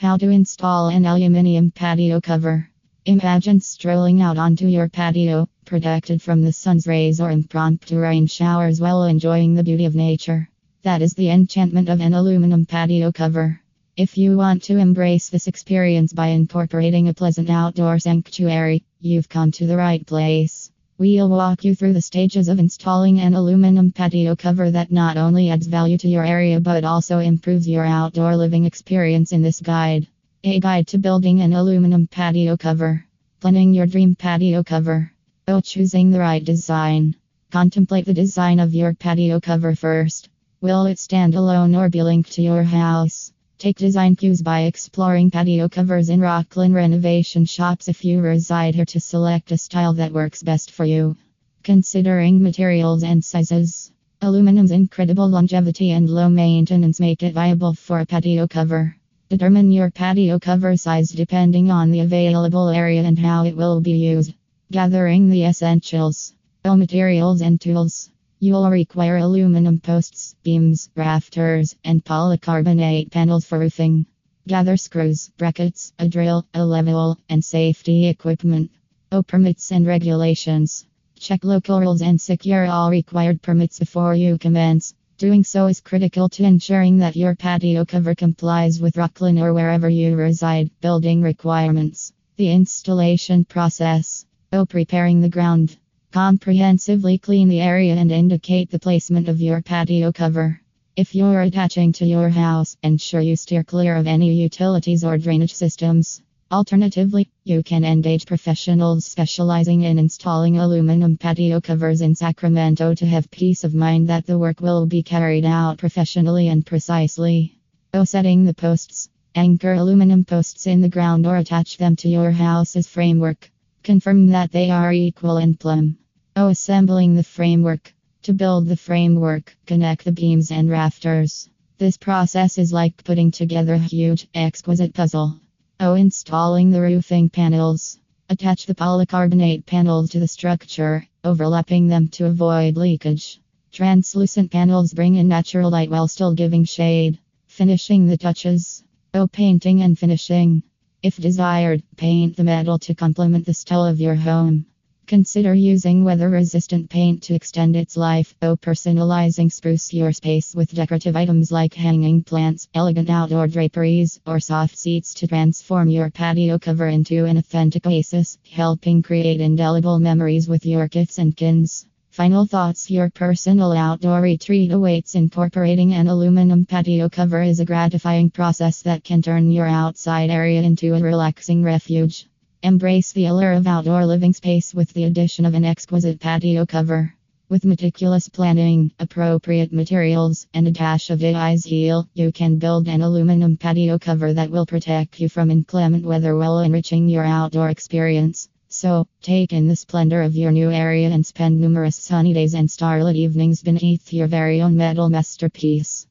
How to install an aluminium patio cover. Imagine strolling out onto your patio, protected from the sun's rays or impromptu rain showers while enjoying the beauty of nature. That is the enchantment of an aluminum patio cover. If you want to embrace this experience by incorporating a pleasant outdoor sanctuary, you've come to the right place. We'll walk you through the stages of installing an aluminum patio cover that not only adds value to your area but also improves your outdoor living experience in this guide. A guide to building an aluminum patio cover. Planning your dream patio cover. Oh, choosing the right design. Contemplate the design of your patio cover first. Will it stand alone or be linked to your house? Take design cues by exploring patio covers in Rocklin renovation shops if you reside here to select a style that works best for you. Considering materials and sizes, aluminum's incredible longevity and low maintenance make it viable for a patio cover. Determine your patio cover size depending on the available area and how it will be used. Gathering the essentials, all materials and tools. You'll require aluminum posts, beams, rafters, and polycarbonate panels for roofing. Gather screws, brackets, a drill, a level, and safety equipment. O permits and regulations. Check local rules and secure all required permits before you commence. Doing so is critical to ensuring that your patio cover complies with Rocklin or wherever you reside building requirements. The installation process. O preparing the ground. Comprehensively clean the area and indicate the placement of your patio cover. If you're attaching to your house, ensure you steer clear of any utilities or drainage systems. Alternatively, you can engage professionals specializing in installing aluminum patio covers in Sacramento to have peace of mind that the work will be carried out professionally and precisely. O setting the posts. Anchor aluminum posts in the ground or attach them to your house's framework. Confirm that they are equal in plumb. Oh, assembling the framework. To build the framework, connect the beams and rafters. This process is like putting together a huge, exquisite puzzle. Oh, installing the roofing panels. Attach the polycarbonate panels to the structure, overlapping them to avoid leakage. Translucent panels bring in natural light while still giving shade. Finishing the touches. Oh, painting and finishing. If desired, paint the metal to complement the style of your home. Consider using weather resistant paint to extend its life, or personalizing spruce your space with decorative items like hanging plants, elegant outdoor draperies, or soft seats to transform your patio cover into an authentic oasis, helping create indelible memories with your kits and kins. Final thoughts Your personal outdoor retreat awaits. Incorporating an aluminum patio cover is a gratifying process that can turn your outside area into a relaxing refuge. Embrace the allure of outdoor living space with the addition of an exquisite patio cover. With meticulous planning, appropriate materials, and a dash of AI's heel, you can build an aluminum patio cover that will protect you from inclement weather while enriching your outdoor experience. So, take in the splendor of your new area and spend numerous sunny days and starlit evenings beneath your very own metal masterpiece.